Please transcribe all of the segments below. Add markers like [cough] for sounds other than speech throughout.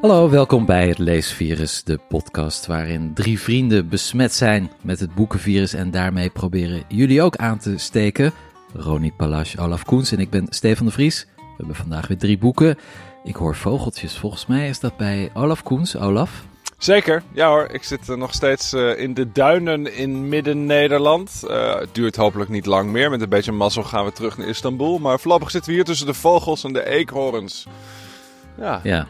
Hallo, welkom bij het Leesvirus, de podcast waarin drie vrienden besmet zijn met het boekenvirus en daarmee proberen jullie ook aan te steken. Ronnie Palace, Olaf Koens en ik ben Stefan de Vries. We hebben vandaag weer drie boeken. Ik hoor vogeltjes, volgens mij is dat bij Olaf Koens. Olaf? Zeker, ja hoor. Ik zit uh, nog steeds uh, in de duinen in midden-Nederland. Uh, het duurt hopelijk niet lang meer. Met een beetje mazzel gaan we terug naar Istanbul. Maar voorlopig zitten we hier tussen de vogels en de eekhoorns. Ja. ja.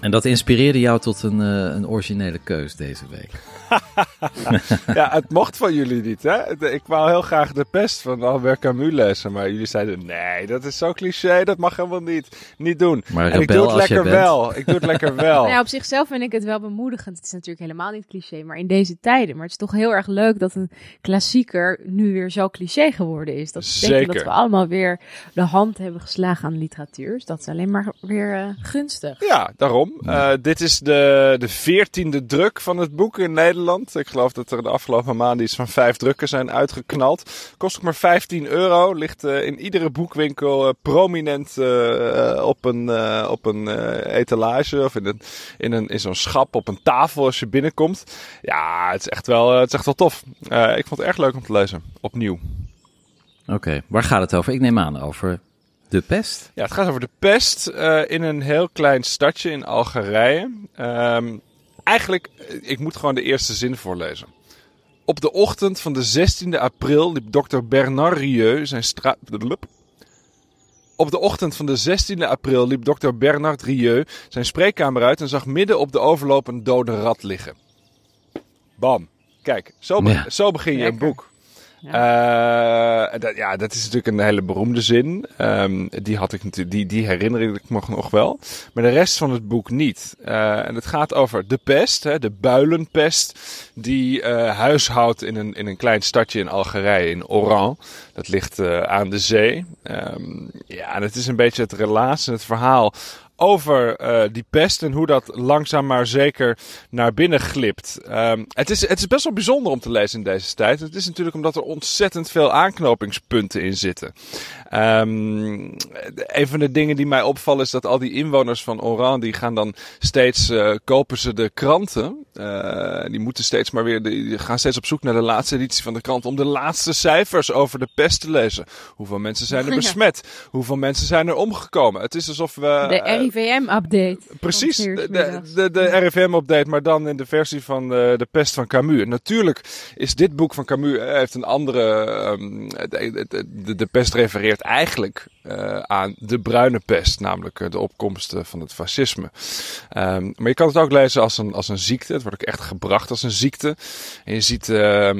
En dat inspireerde jou tot een, een originele keus deze week. [laughs] ja, het mocht van jullie niet, hè? Ik wou heel graag de pest van Albert Camus lezen, maar jullie zeiden nee, dat is zo cliché, dat mag helemaal niet, niet doen. Maar en ik doe het lekker wel. Ik doe het lekker [laughs] wel. Nou ja, op zichzelf vind ik het wel bemoedigend. Het is natuurlijk helemaal niet cliché, maar in deze tijden. Maar het is toch heel erg leuk dat een klassieker nu weer zo cliché geworden is. Dat betekent dat we allemaal weer de hand hebben geslagen aan literatuur. Dus dat is alleen maar weer uh, gunstig. Ja, daarom. Uh, dit is de, de veertiende druk van het boek in Nederland. Ik geloof dat er de afgelopen maanden iets van vijf drukken zijn uitgeknald. Kost ook maar 15 euro. Ligt uh, in iedere boekwinkel uh, prominent op een, op een etalage of in, een, in, een, in zo'n schap op een tafel als je binnenkomt. Ja, het is echt wel, het is echt wel tof. ik vond het erg leuk om te lezen. Opnieuw. Oké, okay. waar gaat het over? Ik neem aan over de pest. Ja, het gaat over de pest in een heel klein stadje in Algerije. Um, eigenlijk, ik moet gewoon de eerste zin voorlezen. Op de ochtend van de 16e april liep dokter Bernard Rieu zijn straat. Op de ochtend van de 16e april liep dokter Bernard Rieu zijn spreekkamer uit en zag midden op de overloop een dode rat liggen. Bam. Kijk, zo, be ja. zo begin je Lekker. een boek. Ja. Uh, dat, ja, dat is natuurlijk een hele beroemde zin. Um, die, had ik die, die herinner ik me nog wel. Maar de rest van het boek niet. Uh, en het gaat over de pest, hè, de builenpest, die uh, huishoudt in een, in een klein stadje in Algerije, in Oran. Dat ligt aan de zee. Um, ja, en het is een beetje het relaas en het verhaal over uh, die pest en hoe dat langzaam maar zeker naar binnen glipt. Um, het, is, het is best wel bijzonder om te lezen in deze tijd. Het is natuurlijk omdat er ontzettend veel aanknopingspunten in zitten. Um, een van de dingen die mij opvallen is dat al die inwoners van Oran, die gaan dan steeds, uh, kopen ze de kranten. Uh, die moeten steeds maar weer, die gaan steeds op zoek naar de laatste editie van de krant om de laatste cijfers over de pest te lezen. Hoeveel mensen zijn er [laughs] besmet? Hoeveel mensen zijn er omgekomen? Het is alsof we... De RIVM-update. Precies, de, de, de, RIVM-update, maar dan in de versie van de, de pest van Camus. Natuurlijk is dit boek van Camus, heeft een andere, um, de, de, de pest refereert eigenlijk uh, aan de bruine pest, namelijk de opkomst van het fascisme. Um, maar je kan het ook lezen als een, als een ziekte. Het wordt ook echt gebracht als een ziekte. En je ziet uh,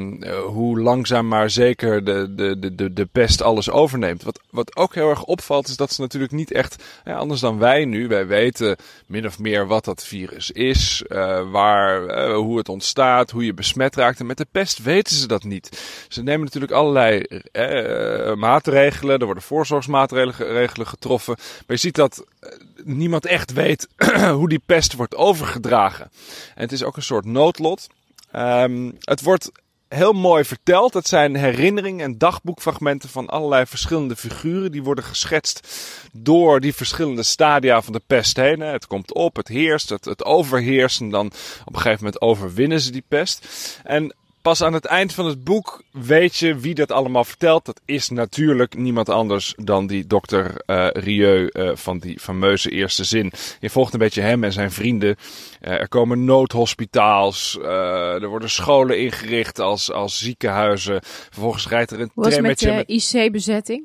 hoe langzaam maar zeker de, de, de, de, pest alles overneemt. Wat, wat ook heel erg opvalt is dat ze natuurlijk niet echt, ja, anders dan wij nu, wij weten min of meer wat dat virus is, uh, waar, uh, hoe het ontstaat, hoe je besmet raakt. En met de pest weten ze dat niet. Ze nemen natuurlijk allerlei maatregelen, er worden voorzorgsmaatregelen maatregelen getroffen. Maar je ziet dat niemand echt weet [clears throat] hoe die pest wordt overgedragen. En het is ook een soort noodlot. Um, het wordt heel mooi verteld. Het zijn herinneringen en dagboekfragmenten van allerlei verschillende figuren. Die worden geschetst door die verschillende stadia van de pest heen. Het komt op, het heerst, het, het overheerst. En dan op een gegeven moment overwinnen ze die pest. En Pas aan het eind van het boek weet je wie dat allemaal vertelt. Dat is natuurlijk niemand anders dan die dokter uh, Rieu uh, van die fameuze eerste zin. Je volgt een beetje hem en zijn vrienden. Uh, er komen noodhospitaals. er worden scholen ingericht als, als ziekenhuizen. Vervolgens rijdt er een trammetje met... IC-bezetting?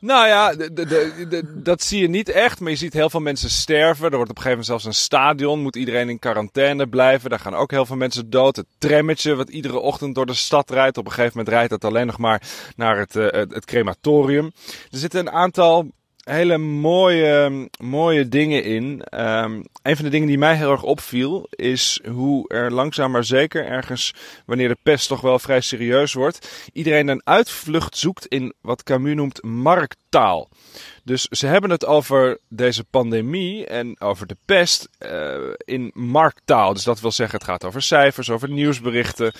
Nou ja, de, de, de, dat zie je niet echt. Maar je ziet heel veel mensen sterven. Er wordt op een gegeven moment zelfs een stadion. Moet iedereen in quarantaine blijven. Daar gaan ook heel veel mensen dood. Het trammetje wat iedere ochtend door de stad rijdt. Op een gegeven moment rijdt het alleen nog maar naar het, het, het crematorium. Er zitten een aantal hele mooie, mooie dingen in. Um, een van de dingen die mij heel erg opviel is hoe er langzaam maar zeker ergens, wanneer de pest toch wel vrij serieus wordt, iedereen een uitvlucht zoekt in wat Camus noemt markttaal. Dus ze hebben het over deze pandemie en over de pest uh, in markttaal. Dus dat wil zeggen, het gaat over cijfers, over nieuwsberichten.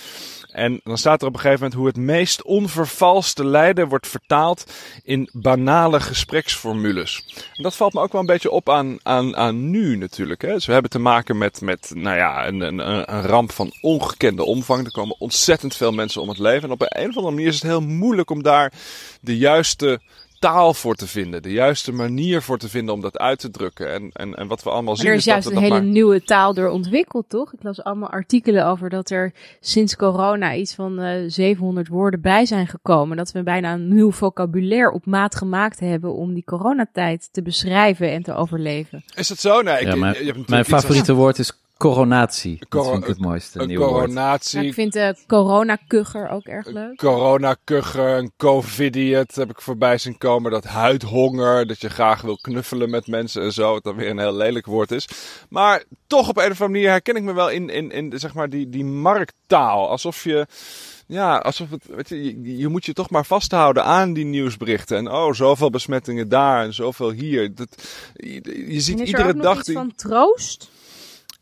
En dan staat er op een gegeven moment hoe het meest onvervalste lijden wordt vertaald in banale gespreksformules. En dat valt me ook wel een beetje op aan, aan, aan nu natuurlijk. Hè. Dus we hebben te maken met, met nou ja, een, een, een ramp van ongekende omvang. Er komen ontzettend veel mensen om het leven. En op een of andere manier is het heel moeilijk om daar de juiste taal voor te vinden, de juiste manier voor te vinden om dat uit te drukken. En, en, en wat we allemaal zien. Er is, juist een hele nieuwe taal door ontwikkeld, toch? Ik las allemaal artikelen over dat er sinds corona iets van uh, eh, 700 woorden bij zijn gekomen. Dat we bijna een nieuw vocabulaire op maat gemaakt hebben om die coronatijd te beschrijven en te overleven. Is dat zo? Nee, ik, mijn, mijn favoriete woord is Coronatie. dat vind ik het mooiste. Een coronatie. ik vind de coronakugger ook erg leuk. Coronakugger, een covidiot heb ik voorbij zien komen. Dat huidhonger, dat je graag wil knuffelen met mensen en zo. Wat dan weer een heel lelijk woord is. Maar toch op een of andere manier herken ik me wel in, in, in zeg maar die, die markttaal. Alsof je... Ja, alsof het, weet je, je, moet je toch maar vasthouden aan die nieuwsberichten. En oh, zoveel besmettingen daar en zoveel hier. Dat, je, je ziet iedere dag. die... van troost?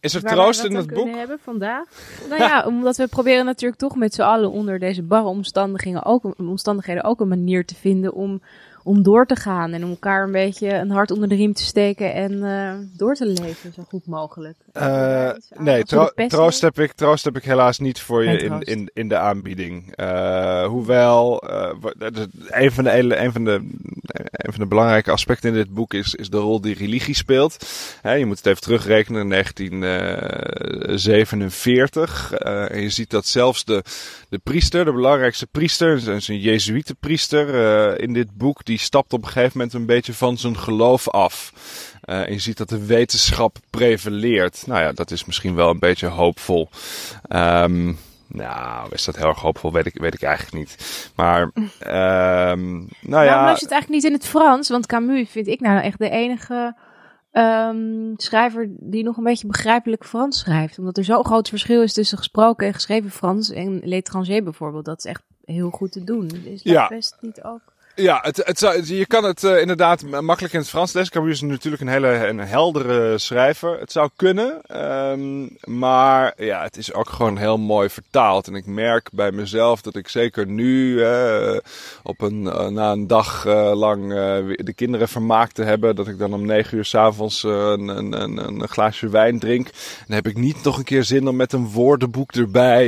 Is er troost in het boek? hebben vandaag? [laughs] nou ja, omdat we proberen natuurlijk toch met z'n allen onder deze barre omstandigheden ook, omstandigheden ook een manier te vinden om om door te gaan en om elkaar een beetje een hart onder de riem te steken en uh, door te leven zo goed mogelijk. Uh, nee, troost, heb ik, troost heb ik helaas niet voor je in, in, in de aanbieding. Uh, hoewel, een, van de, een, van de, een van de belangrijke aspecten in dit boek is, is de rol die religie speelt. je moet het even terugrekenen in 1947. en je ziet dat zelfs de, de priester, de belangrijkste priester, een jezuïetenpriester in dit boek, die die stapt op een gegeven moment een beetje van zijn geloof af. Uh, en je ziet dat de wetenschap prevaleert. Nou ja, dat is misschien wel een beetje hoopvol. Um, nou, is dat heel erg hoopvol? Weet ik, weet ik eigenlijk niet. Maar, um, nou ja. Waarom je het eigenlijk niet in het Frans? Want Camus vind ik nou echt de enige um, schrijver die nog een beetje begrijpelijk Frans schrijft. Omdat er zo'n groot verschil is tussen gesproken en geschreven Frans. En L'étranger bijvoorbeeld. Dat is echt heel goed te doen. Is dat ja. best niet ook? Ja, het, het je kan het uh, inderdaad makkelijk in het Frans lezen. Camus is natuurlijk een hele een heldere schrijver. Het zou kunnen, um, maar ja, het is ook gewoon heel mooi vertaald. En ik merk bij mezelf dat ik zeker nu, op een, uh, na een dag lang de kinderen vermaakt te hebben, dat ik dan om negen uur s'avonds een, een, een, een, glaasje wijn drink. Dan heb ik niet nog een keer zin om met een woordenboek erbij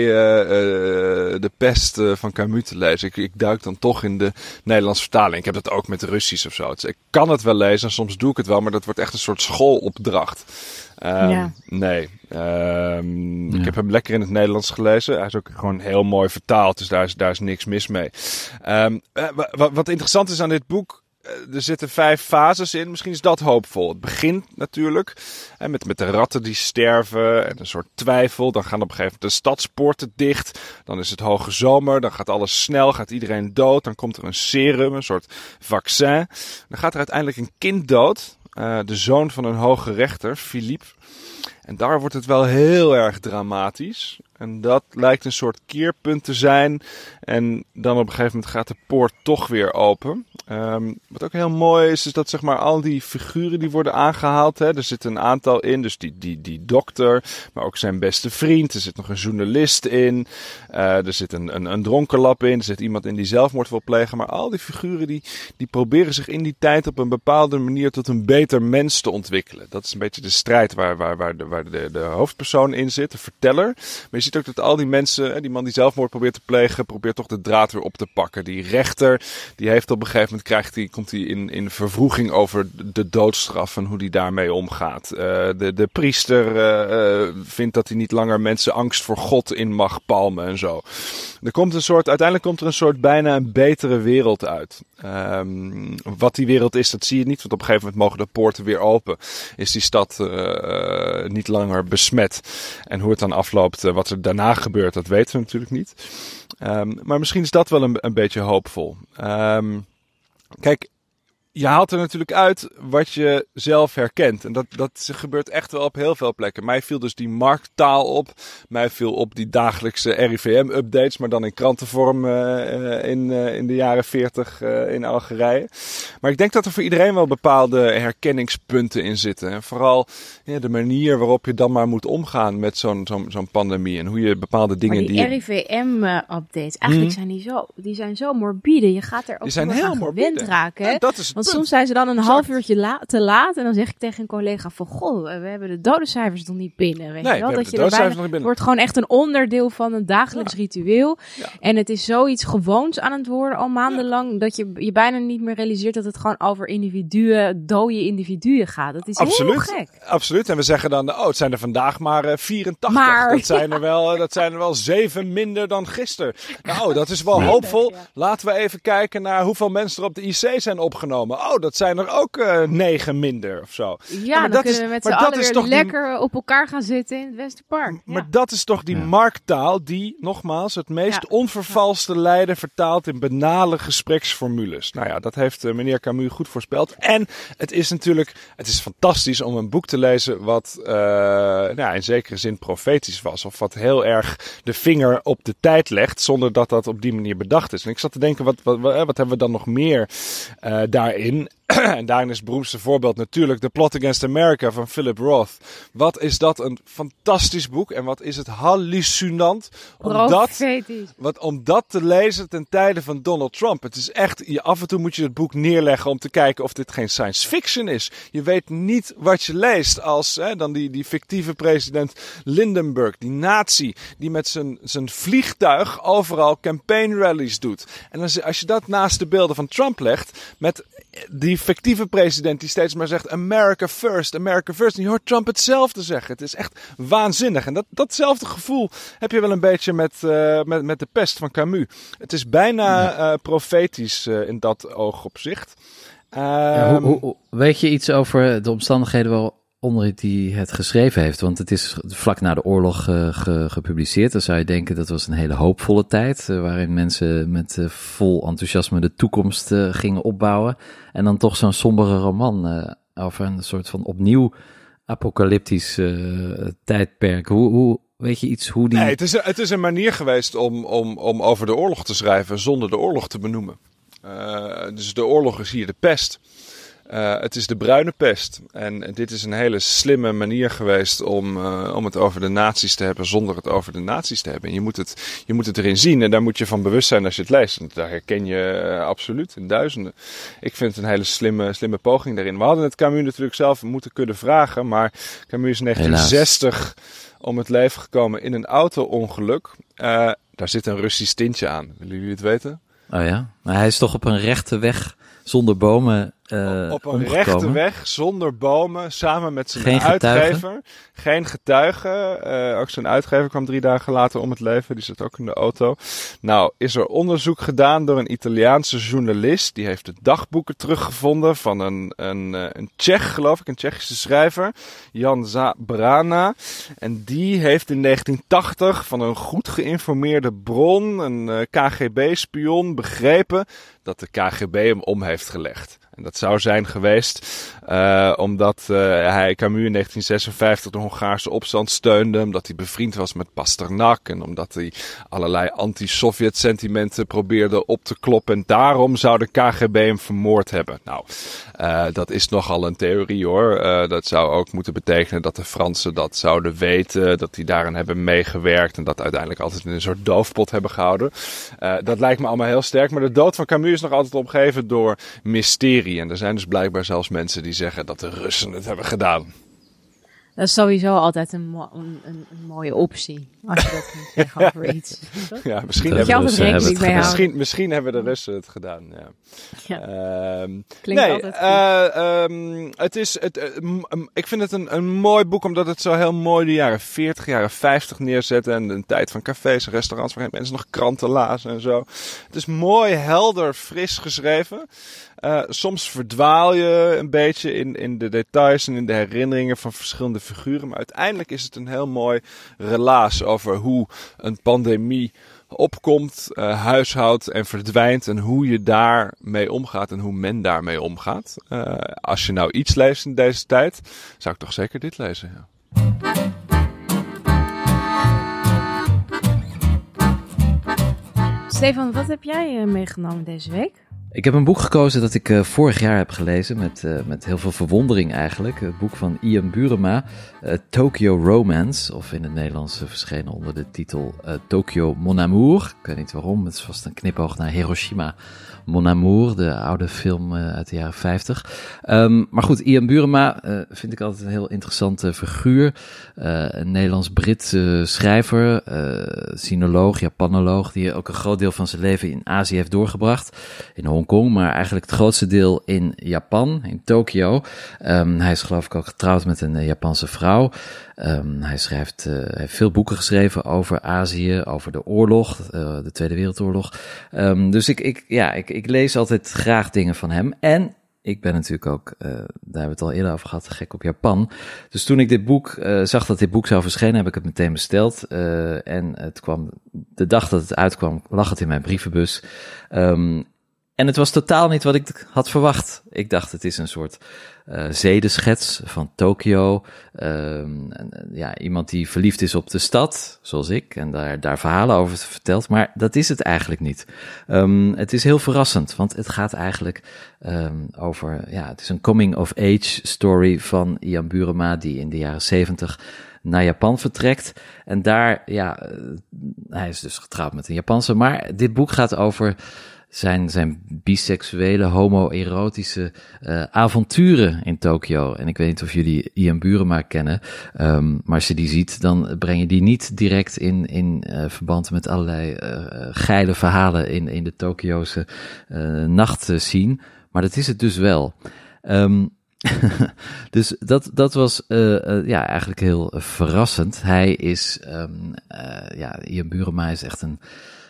de pest van Camus te lezen. Ik, ik duik dan toch in de Nederlandse vertaling. Ik heb dat ook met Russisch of zo. Dus ik kan het wel lezen, soms doe ik het wel, maar dat wordt echt een soort schoolopdracht. Um, Nee. Um, Ik heb hem lekker in het Nederlands gelezen. Hij is ook gewoon heel mooi vertaald, dus daar is, daar is niks mis mee. Um, wat, wat interessant is aan dit boek, eh, er zitten vijf fases in. Misschien is dat hoopvol. Het begint natuurlijk met, met de ratten die sterven en een soort twijfel. Dan gaan op een gegeven moment de stadspoorten dicht. Dan is het hoge zomer. Dan gaat alles snel. Gaat iedereen dood. Dan komt er een serum, een soort vaccin. Dan gaat er uiteindelijk een kind dood. Uh, de zoon van een hoge rechter, Philippe. En daar wordt het wel heel erg dramatisch. En dat lijkt een soort keerpunt te zijn. En dan op een gegeven moment gaat de poort toch weer open. Um, wat ook heel mooi is, is dat zeg maar al die figuren die worden aangehaald. Hè, er zit een aantal in, dus die, die, die dokter, maar ook zijn beste vriend. Er zit nog een journalist in. Uh, er zit een, een, een dronkenlap in. Er zit iemand in die zelfmoord wil plegen. Maar al die figuren die, die proberen zich in die tijd op een bepaalde manier tot een beter mens te ontwikkelen. Dat is een beetje de strijd waar, waar, waar, de, waar de, de hoofdpersoon in zit, de verteller. Maar ziet ook dat al die mensen, die man die zelfmoord probeert te plegen, probeert toch de draad weer op te pakken. Die rechter, die heeft op een gegeven moment krijgt hij, komt hij in, in vervroeging over de doodstraf en hoe die daarmee omgaat. Uh, de, de priester uh, vindt dat hij niet langer mensen angst voor God in mag palmen en zo. Er komt een soort, uiteindelijk komt er een soort bijna een betere wereld uit. Um, wat die wereld is, dat zie je niet, want op een gegeven moment mogen de poorten weer open. Is die stad uh, niet langer besmet. En hoe het dan afloopt, wat er daarna gebeurt, dat weten we natuurlijk niet. Um, maar misschien is dat wel een, een beetje hoopvol. Um, kijk, je haalt er natuurlijk uit wat je zelf herkent. En dat, dat gebeurt echt wel op heel veel plekken. Mij viel dus die markttaal op. Mij viel op die dagelijkse RIVM-updates, maar dan in krantenvorm uh, in, uh, in de jaren 40 uh, in Algerije. Maar ik denk dat er voor iedereen wel bepaalde herkenningspunten in zitten. En vooral ja, de manier waarop je dan maar moet omgaan met zo'n zo'n zo'n pandemie. En hoe je bepaalde dingen maar die... die RIVM-updates, eigenlijk hmm. zijn die zo, die zijn zo morbide. Je gaat er ook heel morbide. raken. Hè? dat is Want soms zijn ze dan een half uurtje te laat. En dan zeg ik tegen een collega van, goh, we hebben de dodencijfers nog niet binnen. Weet nee, je wel? dat je Het wordt gewoon echt een onderdeel van een dagelijks ritueel. En het is zoiets gewoons aan het worden al maandenlang. Dat je je bijna niet meer realiseert dat het gewoon over individuen, dode individuen gaat. Dat is Absoluut. heel gek. Absoluut. En we zeggen dan, oh, het zijn er vandaag maar uh, 84. Maar, dat, zijn er wel, dat zijn er wel zeven minder dan gisteren. Nou, dat is wel hoopvol. Laten we even kijken naar hoeveel mensen er op de IC zijn opgenomen. Oh, dat zijn er ook uh, negen minder of zo. Ja, maar dan dat kunnen is, we met z'n allen weer lekker op elkaar gaan zitten in het Westerpark. Maar dat is toch die markttaal die, nogmaals, het meest onvervalste lijden vertaalt in banale gespreksformules. Nou ja, dat heeft uh, meneer Camus goed voorspeld. En het is natuurlijk, het is fantastisch om een boek te lezen wat uh, nou, in zekere zin profetisch was. Of wat heel erg de vinger op de tijd legt, zonder dat dat op die manier bedacht is. En ik zat te denken, wat, wat, wat, wat hebben we dan nog meer uh, daarin? in [clears throat] en daarin is het beroemdste voorbeeld natuurlijk The Plot Against America van Philip Roth. Wat is dat een fantastisch boek en wat is het hallucinant om dat, wat, om dat te lezen ten tijde van Donald Trump. Het is echt, je, af en toe moet je het boek neerleggen om te kijken of dit geen science fiction is. Je weet niet wat je leest als hè, dan die, die fictieve president Lindenberg, die nazi, die met zijn, zijn vliegtuig overal campaign rallies doet. En als, als je dat naast de beelden van Trump legt, met die fictieve president die steeds maar zegt America first, America first. En je hoort Trump hetzelfde zeggen. Het is echt waanzinnig. En dat, datzelfde gevoel heb je wel een beetje met, uh, met, met de pest van Camus. Het is bijna uh, profetisch uh, in dat oogopzicht. Ja, hoe, ehm, hoe, weet je iets over de omstandigheden wel onder die het geschreven heeft. Want het is vlak na de oorlog uh, gepubliceerd. Dan zou je denken dat was een hele hoopvolle tijd. Uh, waarin mensen met uh, vol enthousiasme de toekomst gingen opbouwen. En dan toch zo'n sombere roman over een soort van opnieuw apocalyptisch tijdperk. Hoe, weet je iets hoe die. Nee, het is, het is een manier geweest om, om, om over de oorlog te schrijven zonder de oorlog te benoemen. dus de oorlog is hier de pest. Uh, het is de bruine pest. En dit is een hele slimme manier geweest om, uh, om het over de nazi's te hebben zonder het over de nazi's te hebben. En je moet, het, je moet het erin zien en daar moet je van bewust zijn als je het leest. En daar herken je uh, absoluut in duizenden. Ik vind het een hele slimme, slimme poging daarin. We hadden het Camus natuurlijk zelf moeten kunnen vragen, maar Camus is in 1960 om het leven gekomen in een auto-ongeluk. daar zit een Russisch tintje aan. Willen jullie het weten? Oh ja, maar hij is toch op een rechte weg zonder bomen uh, op een rechte weg, zonder bomen, samen met zijn Geen uitgever. Geen getuigen. Uh, ook zijn uitgever kwam drie dagen later om het leven. Die zit ook in de auto. Nou, is er onderzoek gedaan door een Italiaanse journalist. Die heeft de dagboeken teruggevonden van een, een, eh, een Tsjech, geloof ik, een Tsjechische schrijver. Jan Zabrana. En die heeft in 1980 van een goed geïnformeerde bron, een KGB-spion, begrepen dat de KGB hem om heeft gelegd. En dat zou zijn geweest uh, omdat uh, hij Camus in 1956 de Hongaarse opstand steunde. Omdat hij bevriend was met Pasternak. En omdat hij allerlei anti-Sovjet sentimenten probeerde op te kloppen. En daarom zou de KGB hem vermoord hebben. Nou, uh, dat is nogal een theorie hoor. dat zou ook moeten betekenen dat de Fransen dat zouden weten. Dat die daarin hebben meegewerkt. En dat uiteindelijk altijd in een soort doofpot hebben gehouden. dat lijkt me allemaal heel sterk. Maar de dood van Camus is nog altijd opgegeven door mysterie. En er zijn dus blijkbaar zelfs mensen die zeggen dat de Russen het hebben gedaan. Dat is sowieso altijd een, een, een, mooie optie. Als je dat [laughs] kunt zeggen over iets. ja, misschien hebben, de Russen, hebben het misschien, misschien hebben de Russen het gedaan. Ja. ja. Uh, Klinkt nee, altijd uh, um, het is, het, uh, ik vind het een, een mooi boek omdat het zo heel mooi de jaren 40, jaren 50 neerzet. En een tijd van cafés en restaurants waar mensen nog kranten lazen en zo. Het is mooi, helder, fris geschreven. Uh, soms verdwaal je een beetje in, in de details en in de herinneringen van verschillende figuren. Maar uiteindelijk is het een heel mooi relaas over hoe een pandemie opkomt, uh, huishoudt en verdwijnt en hoe je daarmee omgaat en hoe men daarmee omgaat. Uh, als je nou iets leest in deze tijd, zou ik toch zeker dit lezen. Ja. Stefan, wat heb jij meegenomen deze week? Ik heb een boek gekozen dat ik uh, vorig jaar heb gelezen, met, uh, met heel veel verwondering eigenlijk. Het boek van Ian Burema, uh, Tokyo Romance, of in het Nederlands verschenen onder de titel Tokyo Mon Amour. Ik weet niet waarom, het is vast een knipoog naar Hiroshima Mon Amour, de oude film uit de jaren 50. Um, ehm, maar goed, Ian Burema vind ik altijd een heel interessante figuur. Een Nederlands-Britse schrijver, sinoloog, Japanoloog, die ook een groot deel van zijn leven in Azië heeft doorgebracht. In maar eigenlijk het grootste deel in Japan, in Tokio. Um, hij is geloof ik ook getrouwd met een Japanse vrouw. Um, hij schrijft, uh, heeft veel boeken geschreven over Azië, over de oorlog, uh, de Tweede Wereldoorlog. Um, dus ik, ik, ja, ik, ik lees altijd graag dingen van hem. En ik ben natuurlijk ook, daar hebben we het al eerder over gehad, gek op Japan. Dus toen ik dit boek zag dat dit boek zou verschijnen, heb ik het meteen besteld. En het kwam, de dag dat het uitkwam, lag het in mijn brievenbus. En het was totaal niet wat ik had verwacht. Ik dacht, het is een soort uh, zedeschets van Tokio. Uh, ja, iemand die verliefd is op de stad, zoals ik, en daar, daar verhalen over vertelt. Maar dat is het eigenlijk niet. Um, het is heel verrassend, want het gaat eigenlijk um, over, ja, het is een coming-of-age story van Ian Burema, die in de jaren zeventig naar Japan vertrekt. En daar, ja, uh, hij is dus getrouwd met een Japanse. Maar dit boek gaat over zijn, zijn biseksuele, homoerotische uh, avonturen in Tokio. En ik weet niet of jullie Ian Burema kennen, um, maar als je die ziet, dan breng je die niet direct in, in uh, verband met allerlei uh, geile verhalen in, in de Tokio's nacht zien. Maar dat is het dus wel. Um, [laughs] dus dat, dat was ja, eigenlijk heel verrassend. Hij is, uh, ja, Ian Burema is echt een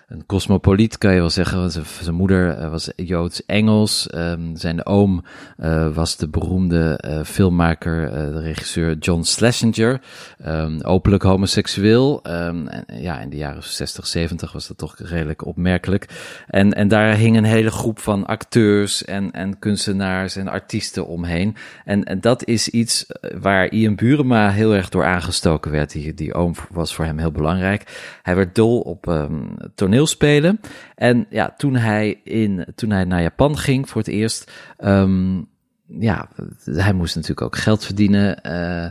een cosmopoliet, kan je wel zeggen. Zijn, moeder eh, was Joods-Engels. Um, zijn oom uh, was de beroemde uh, filmmaker, de regisseur John Schlesinger. Um, openlijk homoseksueel. Um, en, ja, in de jaren 60, 70 was dat toch redelijk opmerkelijk. En, en daar hing een hele groep van acteurs en, en kunstenaars en artiesten omheen. En, en dat is iets waar Ian Burema heel erg door aangestoken werd. Die, die oom was voor hem heel belangrijk. Hij werd dol op toneel spelen. En ja, toen hij, in, toen hij naar Japan ging voor het eerst, um, ja, hij moest natuurlijk ook geld verdienen. Uh,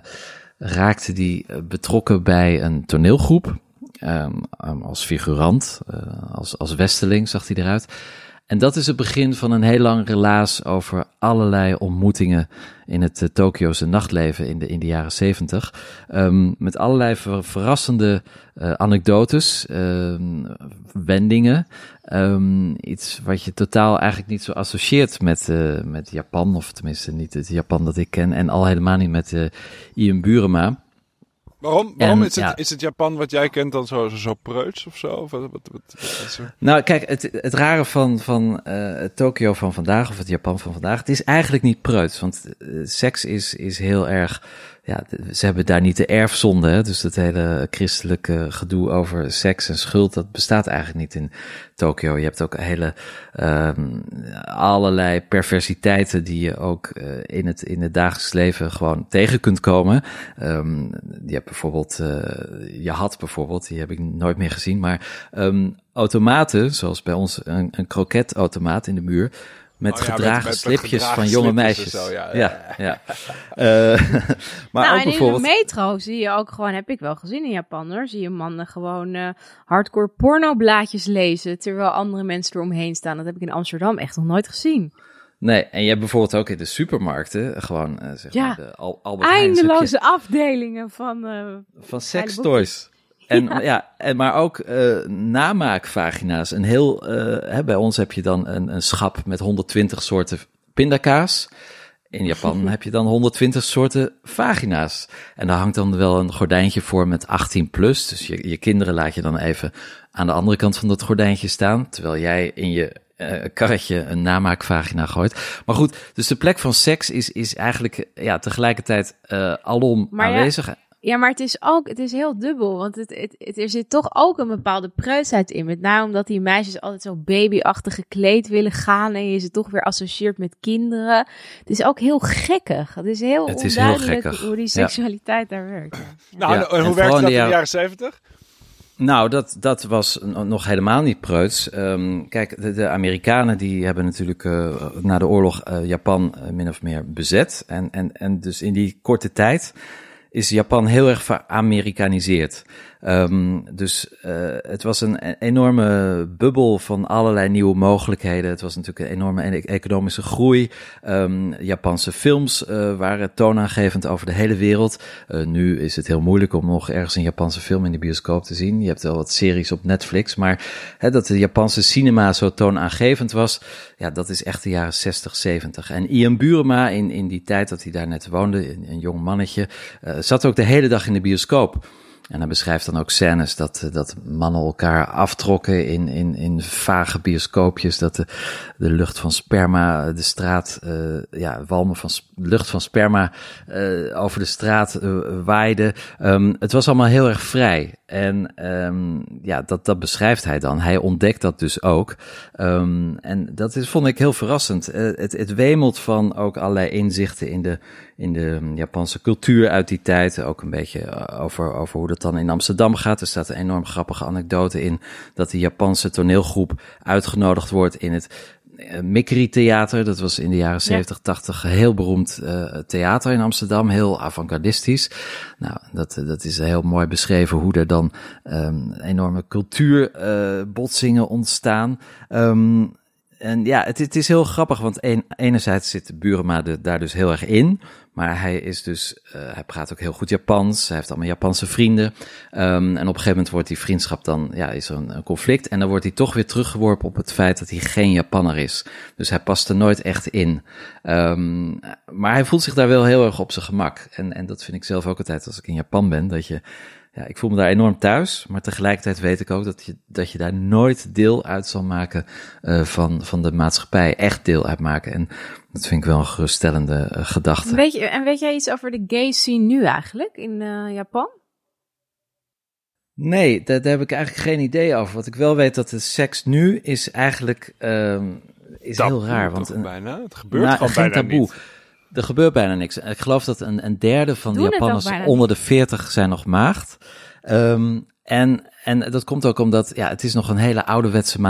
raakte die betrokken bij een toneelgroep. Um, als figurant, uh, als, als westeling zag hij eruit. En dat is het begin van een heel lang relaas over allerlei ontmoetingen in het uh, Tokio's nachtleven in de, in de jaren zeventig. Um, met allerlei verrassende uh, anekdotes, um, wendingen. Um, iets wat je totaal eigenlijk niet zo associeert met, uh, met Japan, of tenminste niet het Japan dat ik ken, en al helemaal niet met Ian Burema. Waarom, waarom is, het, is het Japan wat jij kent dan zo, zo preuts of zo? Of wat, wat, wat, nou, kijk, het, het rare van, van uh, Tokio van vandaag, of het Japan van vandaag, het is eigenlijk niet preuts. Want uh, seks is, is heel erg ja, ze hebben daar niet de erfzonde. Hè? Dus dat hele christelijke gedoe over seks en schuld, dat bestaat eigenlijk niet in Tokio. Je hebt ook hele um, allerlei perversiteiten die je ook uh, in, het, in het dagelijks leven gewoon tegen kunt komen. Um, je hebt bijvoorbeeld, uh, je had bijvoorbeeld, die heb ik nooit meer gezien, maar um, automaten, zoals bij ons een, een kroketautomaat in de muur met oh, gedragen slipjes van jonge meisjes. Zo, ja, ja. ja, uh, [laughs] [laughs] maar nou, ook bijvoorbeeld... in de metro zie je ook gewoon, heb ik wel gezien in Japan hoor, zie je mannen gewoon uh, hardcore pornoblaadjes lezen, terwijl andere mensen eromheen staan. Dat heb ik in Amsterdam echt nog nooit gezien. Nee, en je hebt bijvoorbeeld ook in de supermarkten gewoon, uh, zeg ja, maar, de Al Albert eindeloze afdelingen van... van sextoys. En ja, ja en maar ook uh, namaakvagina's. Een heel, uh, hè, bij ons heb je dan een, een schap met 120 soorten pindakaas. In Japan [laughs] heb je dan 120 soorten vagina's. En daar hangt dan wel een gordijntje voor met 18 plus. Dus je, je kinderen laat je dan even aan de andere kant van dat gordijntje staan. Terwijl jij in je uh, karretje een namaakvagina gooit. Maar goed, dus de plek van seks is, is eigenlijk ja, tegelijkertijd alom maar aanwezig. Ja Ja, maar het is ook, het is heel dubbel, want het, het, het, er zit toch ook een bepaalde preusheid in. Met name omdat die meisjes altijd zo babyachtig gekleed willen gaan en je ze toch weer associeert met kinderen. Het is ook heel gekkig. Het is heel het is onduidelijk heel hoe die seksualiteit daar werkt. Nou, en hoe werkt dat in de jaren zeventig? Nou, dat, dat was nog helemaal niet preuts. Um, kijk, de, de, Amerikanen die hebben natuurlijk uh, na de oorlog uh, Japan uh, min of meer bezet. En, en, en dus in die korte tijd is Japan heel erg veramerikaniseerd. Um, dus uh, het was een enorme bubbel van allerlei nieuwe mogelijkheden. Het was natuurlijk een enorme e-, economische groei. Um, Japanse films uh, waren toonaangevend over de hele wereld. Uh, nu is het heel moeilijk om nog ergens een Japanse film in de bioscoop te zien. Je hebt wel wat series op Netflix, maar dat de Japanse cinema zo toonaangevend was, ja, dat is echt de jaren 60, 70. En Ian Burema, in, in die tijd dat hij daar net woonde, een, een jong mannetje, zat ook de hele dag in de bioscoop. En hij beschrijft dan ook scènes dat, eh, dat mannen elkaar aftrokken in, in, in vage bioscoopjes. Dat de, lucht van sperma de straat, uh, ja, walmen van lucht van sperma over de straat waaide. Um, het was allemaal heel erg vrij. En um, ja, dat, dat beschrijft hij dan. Hij ontdekt dat dus ook. Um, en dat is, vond ik heel verrassend. Uh, het, het wemelt van ook allerlei inzichten in de, in de Japanse cultuur uit die tijd. Ook een beetje over, over hoe dat dan in Amsterdam gaat. Er staat een enorm grappige anekdote in dat de Japanse toneelgroep uitgenodigd wordt in het uh, Mikri Theater. Dat was in de jaren 70, 80 heel beroemd uh, theater in Amsterdam. Heel avant-gardistisch. Nou, dat, dat is heel mooi beschreven hoe er dan um, enorme cultuurbotsingen uh, ontstaan. Um, en ja, het, het, is heel grappig, want een, enerzijds zit Burema de, daar dus heel erg in. Maar hij is dus, uh, hij praat ook heel goed Japans. Hij heeft allemaal Japanse vrienden. Um, en op een gegeven moment wordt die vriendschap dan, ja, is er een, conflict. En dan wordt hij toch weer teruggeworpen op het feit dat hij geen Japanner is. Dus hij past er nooit echt in. Um, maar hij voelt zich daar wel heel erg op zijn gemak. En, en dat vind ik zelf ook altijd als ik in Japan ben, dat je ja, ik voel me daar enorm thuis, maar tegelijkertijd weet ik ook dat je, dat je daar nooit deel uit zal maken uh, van, van de maatschappij, echt deel uitmaken. En dat vind ik wel een geruststellende uh, gedachte. Weet je, en weet jij iets over de gay scene nu eigenlijk in uh, Japan? Nee, daar, daar, heb ik eigenlijk geen idee over. Wat ik wel weet dat de seks nu is eigenlijk um, is heel raar. Want bijna, het gebeurt nou, gewoon geen bijna taboe. Niet. Er gebeurt bijna niks. Ik geloof dat een, een derde van de Japanners onder de 40 zijn nog maagd. Um, en, en dat komt ook omdat ja, het is nog een hele ouderwetse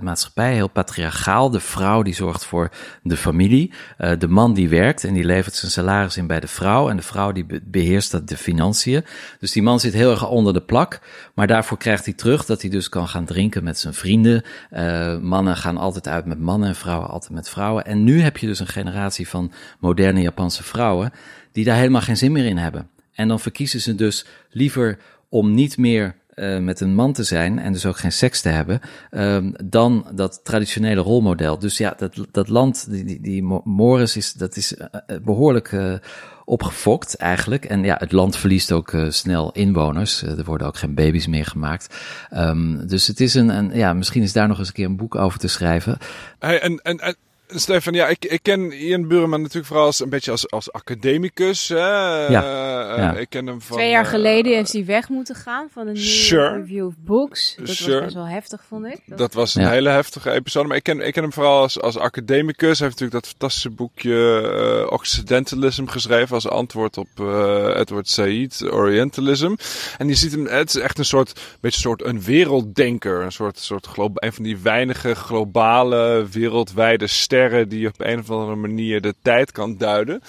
maatschappij, heel patriarchaal. De vrouw die zorgt voor de familie. Uh, de man die werkt en die levert zijn salaris in bij de vrouw. En de vrouw die beheerst dat de financiën. Dus die man zit heel erg onder de plak. Maar daarvoor krijgt hij terug dat hij dus kan gaan drinken met zijn vrienden. Uh, mannen gaan altijd uit met mannen en vrouwen altijd met vrouwen. En nu heb je dus een generatie van moderne Japanse vrouwen die daar helemaal geen zin meer in hebben. En dan verkiezen ze dus liever om niet meer uh, met een man te zijn en dus ook geen seks te hebben, uh, dan dat traditionele rolmodel. Dus ja, dat, dat land, die, die, Morris, is, dat is uh, behoorlijk uh, opgefokt eigenlijk. En ja, het land verliest ook snel inwoners. er worden ook geen baby's meer gemaakt. Um, dus het is een, een, ja, misschien is daar nog eens een keer een boek over te schrijven. Hey, en, en Stefan, ja, ik, ik ken Ian Buurman natuurlijk vooral als een beetje als, als academicus. Hè? Ja, uh, ja. Ik ken hem van. Twee jaar geleden uh, is hij weg moeten gaan van een sure. review of books. Dat sure. was best wel heftig, vond ik. Dat, dat was een ja. hele heftige episode. Maar ik ken, ik ken hem vooral als, als academicus. Hij heeft natuurlijk dat fantastische boekje uh, Occidentalism geschreven als antwoord op Edward Said, Orientalism. En je ziet hem, het is echt een soort, beetje soort een werelddenker. Een soort, soort een van die weinige globale, wereldwijde sterren die op een of andere manier de tijd kan duiden.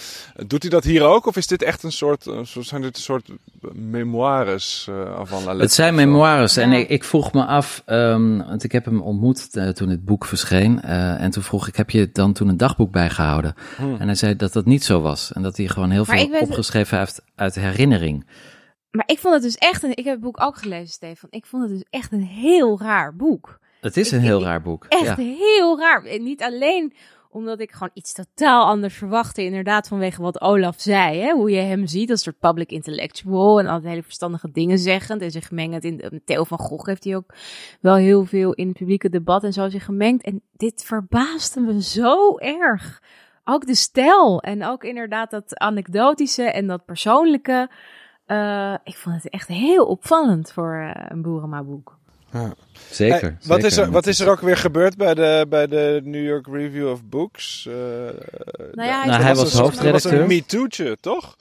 Doet hij dat hier ook? Of is dit echt een soort, zijn dit een soort memoires uh, van Het zijn memoires. En ik, ik, vroeg me af, um, want ik heb hem ontmoet uh, toen het boek verscheen. Uh, en toen vroeg ik, heb je dan toen een dagboek bijgehouden? Hmm. En hij zei dat dat niet zo was. En dat hij gewoon heel maar veel opgeschreven heeft uit herinnering. Maar ik vond het dus echt, een, ik heb het boek ook gelezen, Stefan. Ik vond het dus echt een heel raar boek. Het is een heel raar boek. Echt ja. heel raar. En niet alleen omdat ik gewoon iets totaal anders verwachtte. Inderdaad, vanwege wat Olaf zei. Hè? Hoe je hem ziet als soort public intellectual. En altijd hele verstandige dingen zeggend. En zich mengend in. Theo van Gogh heeft hij ook wel heel veel in het publieke debat en zo zich gemengd. En dit verbaasde me zo erg. Ook de stijl. En ook inderdaad dat anekdotische en dat persoonlijke. ik vond het echt heel opvallend voor een Boerema-boek. Ja. Zeker, Wat, is er, wat is er ook weer gebeurd bij de, bij de New York Review of Books? Uh, nou ja, hij, nou, hij was, hoofdredacteur. Hij was een MeToo'tje, toch?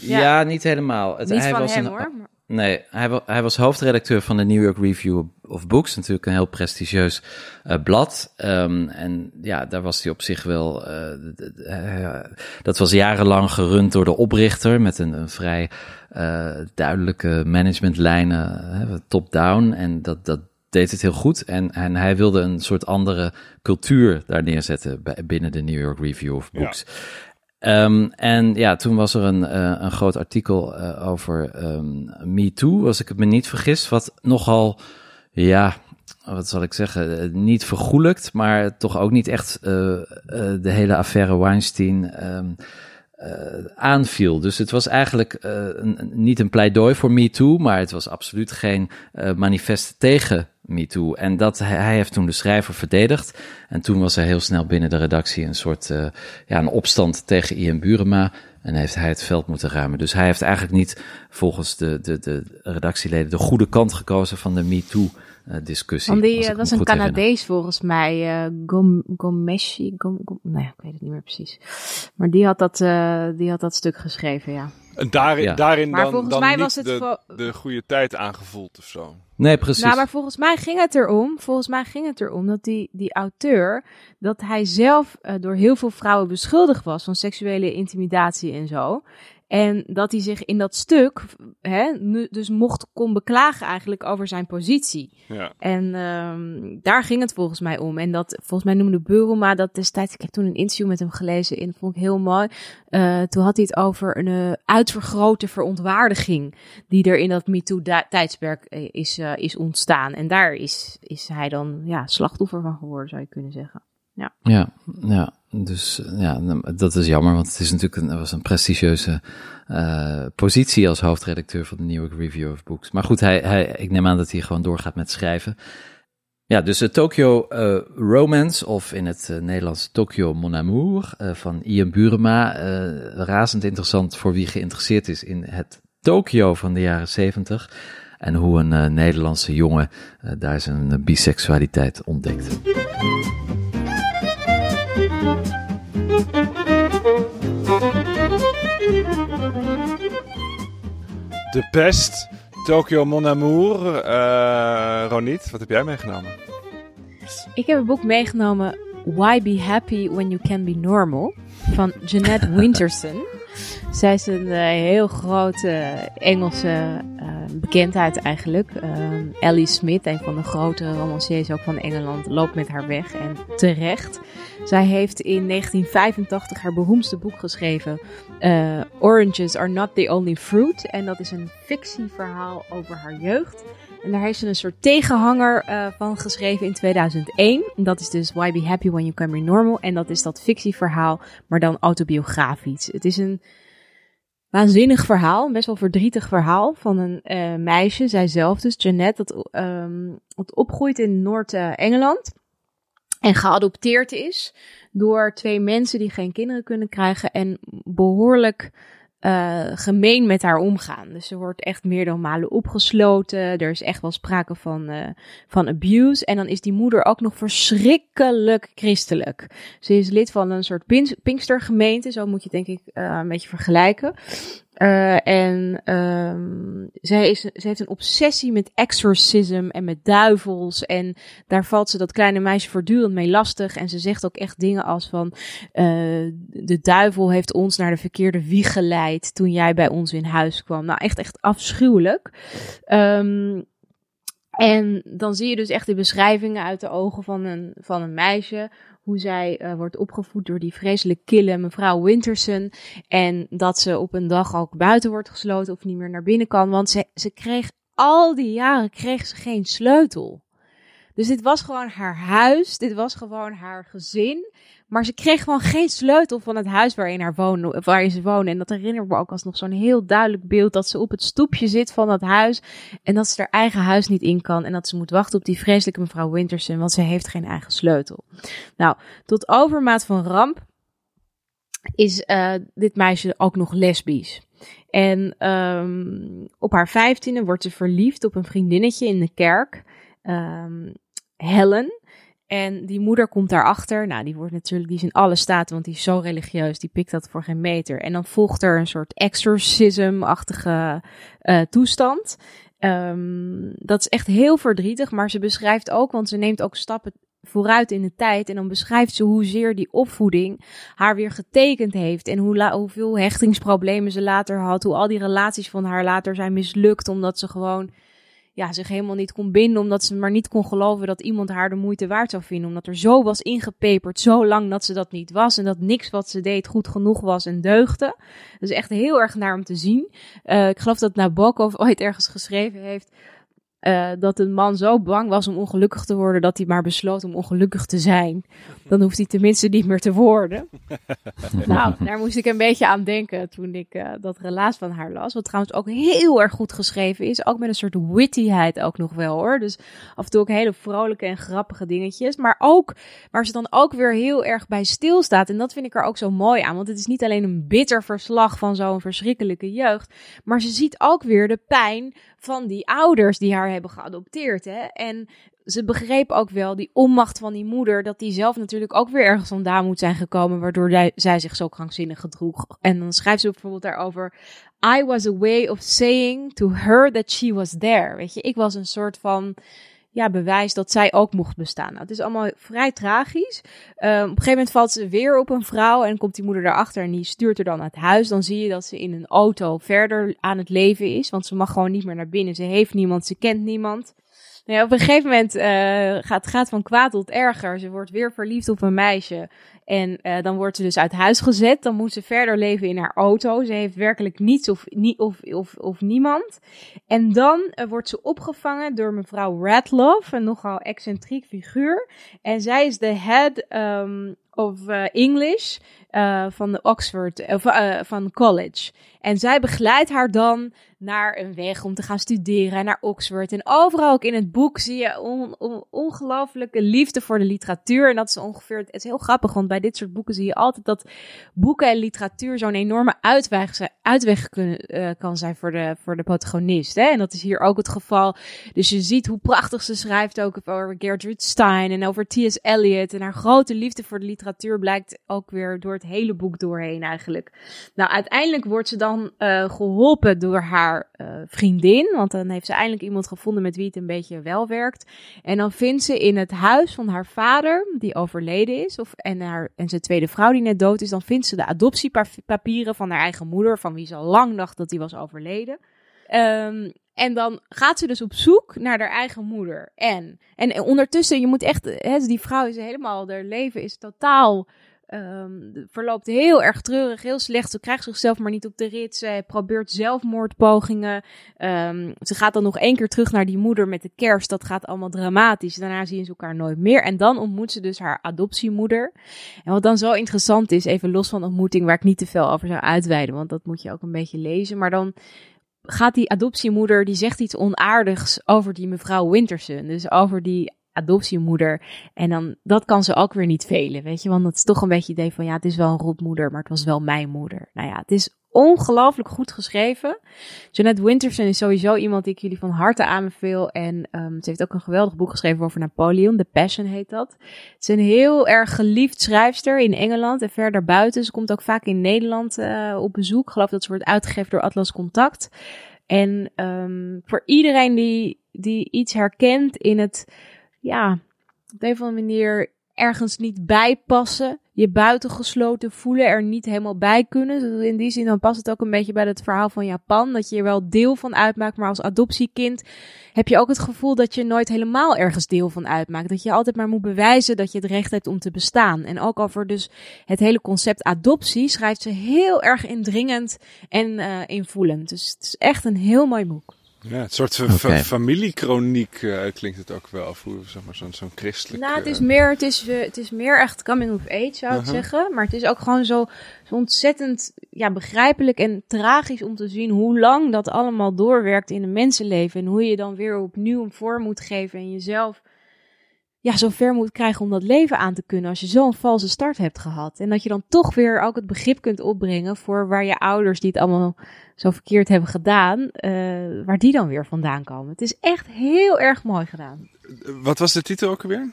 Ja, niet helemaal. Het, niet hij van was hem een, hoor. Nee, hij, hij, was hoofdredacteur van de New York Review of Books, natuurlijk een heel prestigieus uh, blad. Um, en ja, daar was hij op zich wel. Uh, dat was jarenlang gerund door de oprichter met een, een vrij duidelijke managementlijnen, top-down. En dat, dat deed het heel goed. En, en hij wilde een soort andere cultuur daar neerzetten binnen de New York Review of Books. Ja. Um, en ja, toen was er een, uh, een groot artikel uh, over um, Me Too, als ik het me niet vergis, wat nogal, ja, wat zal ik zeggen, eh, niet vergoelijkt, maar toch ook niet echt de hele affaire Weinstein um, aanviel. Dus het was eigenlijk een, niet een pleidooi voor Me Too, maar het was absoluut geen manifest tegen MeToo. En dat, hij, heeft toen de schrijver verdedigd. En toen was er heel snel binnen de redactie een soort ja, een opstand tegen Ian Burema. En heeft hij het veld moeten ruimen. Dus hij heeft eigenlijk niet volgens de, de, de redactieleden de goede kant gekozen van de MeToo. Uh, discussie. Om die, dat was een Canadees volgens mij, uh, Gom, Gomeshi, Gom, Gom, nou ja, ik weet het niet meer precies. Maar die had dat, uh, die had dat stuk geschreven, ja. En daarin, daarin maar dan, volgens dan mij niet was het de, de goede tijd aangevoeld of zo. Nee, precies. Nou, maar volgens mij ging het erom, volgens mij ging het erom dat die, die auteur, dat hij zelf uh, door heel veel vrouwen beschuldigd was van seksuele intimidatie en zo. En dat hij zich in dat stuk hè, dus mocht kon beklagen eigenlijk over zijn positie. Ja. En um, daar ging het volgens mij om. En dat, volgens mij noemde Buruma dat destijds, ik heb toen een interview met hem gelezen en vond ik heel mooi. Uh, toen had hij het over een uh, uitvergrote verontwaardiging die er in dat MeToo-tijdsperk eh, is, uh, is ontstaan. En daar is, is hij dan ja, slachtoffer van geworden, zou je kunnen zeggen. Ja, ja, ja. Dus ja, dat is jammer, want het is natuurlijk een, was een prestigieuze uh, positie als hoofdredacteur van de New York Review of Books. Maar goed, hij, hij, ik neem aan dat hij gewoon doorgaat met schrijven. Ja, dus de Tokyo uh, Romance, of in het Nederlands Tokyo Mon Amour, van Ian Burema. razend interessant voor wie geïnteresseerd is in het Tokyo van de jaren zeventig. En hoe een Nederlandse jongen daar zijn biseksualiteit ontdekt. De Pest, Tokyo Mon Amour. Uh, Ronit, wat heb jij meegenomen? Ik heb een boek meegenomen, Why Be Happy When You Can Be Normal, van Jeanette Winterson. Zij is een uh, heel grote Engelse uh, bekendheid eigenlijk. Ellie Smith, een van de grote romanciers ook van Engeland, loopt met haar weg en terecht. Zij heeft in 1985 haar beroemdste boek geschreven, Oranges Are Not The Only Fruit. En dat is een fictieverhaal over haar jeugd. En daar heeft ze een soort tegenhanger uh, van geschreven in 2001. En dat is dus Why Be Happy When You Can Be Normal. En dat is dat fictieverhaal, maar dan autobiografisch. Het is een waanzinnig verhaal, een best wel verdrietig verhaal van een uh, meisje, zijzelf dus, Jeannette, dat, um, dat opgroeit in Noord-Engeland. En geadopteerd is door twee mensen die geen kinderen kunnen krijgen en behoorlijk uh, gemeen met haar omgaan. Dus ze wordt echt meer malen opgesloten. Er is echt wel sprake van, uh, van abuse. En dan is die moeder ook nog verschrikkelijk christelijk. Ze is lid van een soort Pinkstergemeente. Zo moet je denk ik uh, een beetje vergelijken. Uh, en um, zij, is, ze heeft een obsessie met exorcism en met duivels. En daar valt ze dat kleine meisje voortdurend mee lastig. En ze zegt ook echt dingen als van... Uh, de duivel heeft ons naar de verkeerde wieg geleid toen jij bij ons in huis kwam. Nou, echt, echt afschuwelijk. Um, en dan zie je dus echt de beschrijvingen uit de ogen van een, van een meisje hoe zij uh, wordt opgevoed door die vreselijk kille mevrouw Winterson. En dat ze op een dag ook buiten wordt gesloten of niet meer naar binnen kan. Want ze, ze kreeg al die jaren kreeg ze geen sleutel. Dus dit was gewoon haar huis, dit was gewoon haar gezin. Maar ze kreeg gewoon geen sleutel van het huis waarin, haar woonde, waarin ze woonde. En dat herinnert me ook als nog zo'n heel duidelijk beeld. Dat ze op het stoepje zit van dat huis. En dat ze haar eigen huis niet in kan. En dat ze moet wachten op die vreselijke mevrouw Winterson. Want ze heeft geen eigen sleutel. Nou, tot overmaat van ramp is uh, dit meisje ook nog lesbisch. En um, op haar vijftiende wordt ze verliefd op een vriendinnetje in de kerk, um, Helen. En die moeder komt daarachter. Nou, die wordt natuurlijk, die is in alle staten, want die is zo religieus. Die pikt dat voor geen meter. En dan volgt er een soort exorcism-achtige uh, toestand. Um, dat is echt heel verdrietig, maar ze beschrijft ook, want ze neemt ook stappen vooruit in de tijd. En dan beschrijft ze hoezeer die opvoeding haar weer getekend heeft. En hoe hoeveel hechtingsproblemen ze later had. Hoe al die relaties van haar later zijn mislukt. Omdat ze gewoon ja, zich helemaal niet kon binden. Omdat ze maar niet kon geloven dat iemand haar de moeite waard zou vinden. Omdat er zo was ingepeperd, zo lang dat ze dat niet was. En dat niks wat ze deed goed genoeg was en deugde. Is echt heel erg naar om te zien. Uh, ik geloof dat Nabokov [laughs] ooit ergens geschreven heeft uh, dat een man zo bang was om ongelukkig te worden dat hij maar besloot om ongelukkig te zijn. Dan hoeft hij tenminste niet meer te worden. [laughs] nou, daar moest ik een beetje aan denken toen ik uh, dat relaas van haar las. Wat trouwens ook heel erg goed geschreven is. Ook met een soort wittyheid ook nog wel hoor. Dus af en toe ook hele vrolijke en grappige dingetjes. Maar ook waar ze dan ook weer heel erg bij stilstaat. En dat vind ik er ook zo mooi aan. Want het is niet alleen een bitter verslag van zo'n verschrikkelijke jeugd. Maar ze ziet ook weer de pijn van die ouders die haar hebben geadopteerd. Hè? En ze begreep ook wel die onmacht van die moeder, dat die zelf natuurlijk ook weer ergens vandaan moet zijn gekomen, waardoor zij, zij zich zo krankzinnig gedroeg. En dan schrijft ze bijvoorbeeld daarover: I was a way of saying to her that she was there. Weet je, ik was een soort van ja, bewijs dat zij ook mocht bestaan. Nou, het is allemaal vrij tragisch. Um, op een gegeven moment valt ze weer op een vrouw en komt die moeder daarachter en die stuurt er dan uit huis. Dan zie je dat ze in een auto verder aan het leven is, want ze mag gewoon niet meer naar binnen. Ze heeft niemand, ze kent niemand. Nou op een gegeven moment uh, gaat, gaat van kwaad tot erger. Ze wordt weer verliefd op een meisje. En uh, dan wordt ze dus uit huis gezet. Dan moet ze verder leven in haar auto. Ze heeft werkelijk niets of, nie, of, of, of niemand. En dan uh, wordt ze opgevangen door mevrouw Radloff, een nogal excentriek figuur. En zij is de head um, of English van de Oxford, van college. En zij begeleidt haar dan naar een weg om te gaan studeren, naar Oxford. En overal ook in het boek zie je on, on, ongelooflijke liefde voor de literatuur. En dat is ongeveer, het is heel grappig, want bij dit soort boeken zie je altijd dat boeken en literatuur zo'n enorme uitweg, uitweg kunnen, uh, kan zijn voor de, voor de protagonist. Hè? En dat is hier ook het geval. Dus je ziet hoe prachtig ze schrijft ook over Gertrude Stein en over T.S. Eliot. En haar grote liefde voor de literatuur blijkt ook weer door het hele boek doorheen eigenlijk. Nou, uiteindelijk wordt ze dan uh, geholpen door haar uh, vriendin. Want dan heeft ze eindelijk iemand gevonden met wie het een beetje wel werkt. En dan vindt ze in het huis van haar vader, die overleden is, of, en, haar, en zijn tweede vrouw die net dood is, dan vindt ze de adoptiepapieren van haar eigen moeder, van wie ze al lang dacht dat die was overleden. Um, en dan gaat ze dus op zoek naar haar eigen moeder. En, en ondertussen, je moet echt, hè, die vrouw is helemaal, haar leven is totaal Um, verloopt heel erg treurig, heel slecht. Ze krijgt zichzelf maar niet op de rit. Ze probeert zelfmoordpogingen. Um, ze gaat dan nog één keer terug naar die moeder met de kerst. Dat gaat allemaal dramatisch. Daarna zien ze elkaar nooit meer. En dan ontmoet ze dus haar adoptiemoeder. En wat dan zo interessant is, even los van ontmoeting, waar ik niet te veel over zou uitweiden, want dat moet je ook een beetje lezen. Maar dan gaat die adoptiemoeder, die zegt iets onaardigs over die mevrouw Winterson. Dus over die adoptiemoeder. En dan, dat kan ze ook weer niet velen, weet je. Want dat is toch een beetje het idee van, ja, het is wel een rotmoeder, maar het was wel mijn moeder. Nou ja, het is ongelooflijk goed geschreven. Jeanette Winterson is sowieso iemand die ik jullie van harte aanbeveel. En um, ze heeft ook een geweldig boek geschreven over Napoleon. The Passion heet dat. Het is een heel erg geliefd schrijfster in Engeland en verder buiten. Ze komt ook vaak in Nederland uh, op bezoek. Ik geloof dat ze wordt uitgegeven door Atlas Contact. En um, voor iedereen die, die iets herkent in het ja, op een of andere manier ergens niet bijpassen. Je buitengesloten voelen, er niet helemaal bij kunnen. Dus in die zin dan past het ook een beetje bij het verhaal van Japan. Dat je er wel deel van uitmaakt, maar als adoptiekind heb je ook het gevoel dat je nooit helemaal ergens deel van uitmaakt. Dat je altijd maar moet bewijzen dat je het recht hebt om te bestaan. En ook over dus het hele concept adoptie schrijft ze heel erg indringend en uh, invoelend. Dus het is echt een heel mooi boek. Ja, het soort okay. familiekroniek uh, klinkt het ook wel, voor zeg maar, zo'n zo'n christelijk... Nou, het is, meer, het, is, uh, het is meer echt coming of age, zou ik uh -huh. zeggen. Maar het is ook gewoon zo, zo ontzettend ja, begrijpelijk en tragisch om te zien hoe lang dat allemaal doorwerkt in een mensenleven. En hoe je dan weer opnieuw een vorm moet geven en jezelf ja, zo ver moet krijgen om dat leven aan te kunnen als je zo'n valse start hebt gehad. En dat je dan toch weer ook het begrip kunt opbrengen voor waar je ouders die het allemaal zo verkeerd hebben gedaan, uh, waar die dan weer vandaan komen. Het is echt heel erg mooi gedaan. Wat was de titel ook alweer?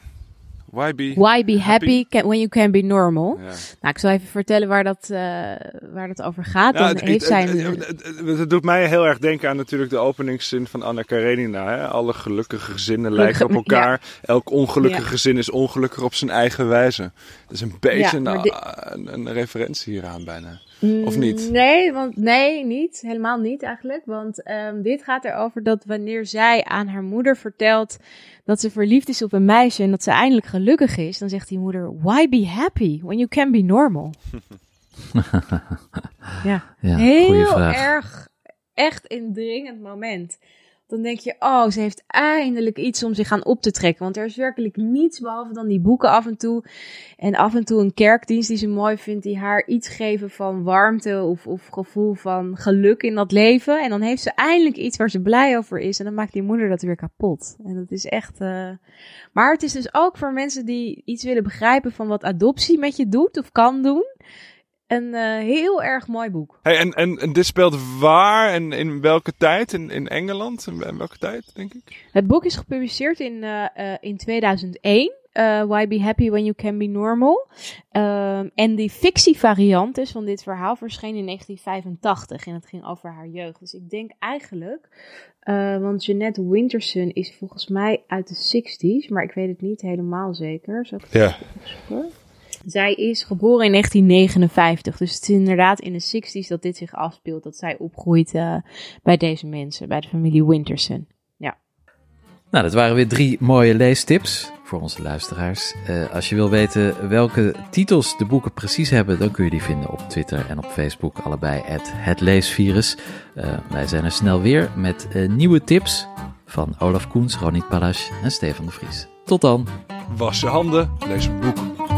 Why be, Why be happy, when you can be normal? Ja. Nou, ik zal even vertellen waar dat, uh, waar dat over gaat. Ja, het, heeft zijn... het, doet mij heel erg denken aan natuurlijk de openingszin van Anna Karenina. Hè? Alle gelukkige gezinnen lijken op elkaar. Elk ongelukkige gezin is ongelukkig op zijn eigen wijze. Dat is een beetje een, een, referentie hieraan bijna. Of niet? Mm, nee, want, nee, niet. Helemaal niet eigenlijk. Want um, dit gaat erover dat wanneer zij aan haar moeder vertelt dat ze verliefd is op een meisje en dat ze eindelijk gelukkig is, dan zegt die moeder: Why be happy when you can be normal? [laughs] ja, ja heel erg, echt indringend moment dan denk je, oh, ze heeft eindelijk iets om zich aan op te trekken. Want er is werkelijk niets behalve dan die boeken af en toe. En af en toe een kerkdienst die ze mooi vindt, die haar iets geven van warmte of, of gevoel van geluk in dat leven. En dan heeft ze eindelijk iets waar ze blij over is. En dan maakt die moeder dat weer kapot. En dat is echt. Uh... Maar het is dus ook voor mensen die iets willen begrijpen van wat adoptie met je doet of kan doen. Een uh, heel erg mooi boek. Hey, en, en, en, dit speelt waar en in welke tijd? In, in Engeland? In welke tijd, denk ik? Het boek is gepubliceerd in, uh, uh, in 2001. Why Be Happy When You Can Be Normal. Um, en die fictievariant dus van dit verhaal verscheen in 1985. En het ging over haar jeugd. Dus ik denk eigenlijk... want Jeanette Winterson is volgens mij uit de 60s. Maar ik weet het niet helemaal zeker. Zal ik het ja. Zij is geboren in 1959. Dus het is inderdaad in de 60s dat dit zich afspeelt. Dat zij opgroeit uh, bij deze mensen, bij de familie Winterson. Ja. Nou, dat waren weer drie mooie leestips voor onze luisteraars. Uh, als je wil weten welke titels de boeken precies hebben, dan kun je die vinden op Twitter en op Facebook. Allebei het leesvirus. Uh, wij zijn er snel weer met nieuwe tips van Olaf Koens, Ronit Palas en Stefan de Vries. Tot dan. Was je handen, lees een boek.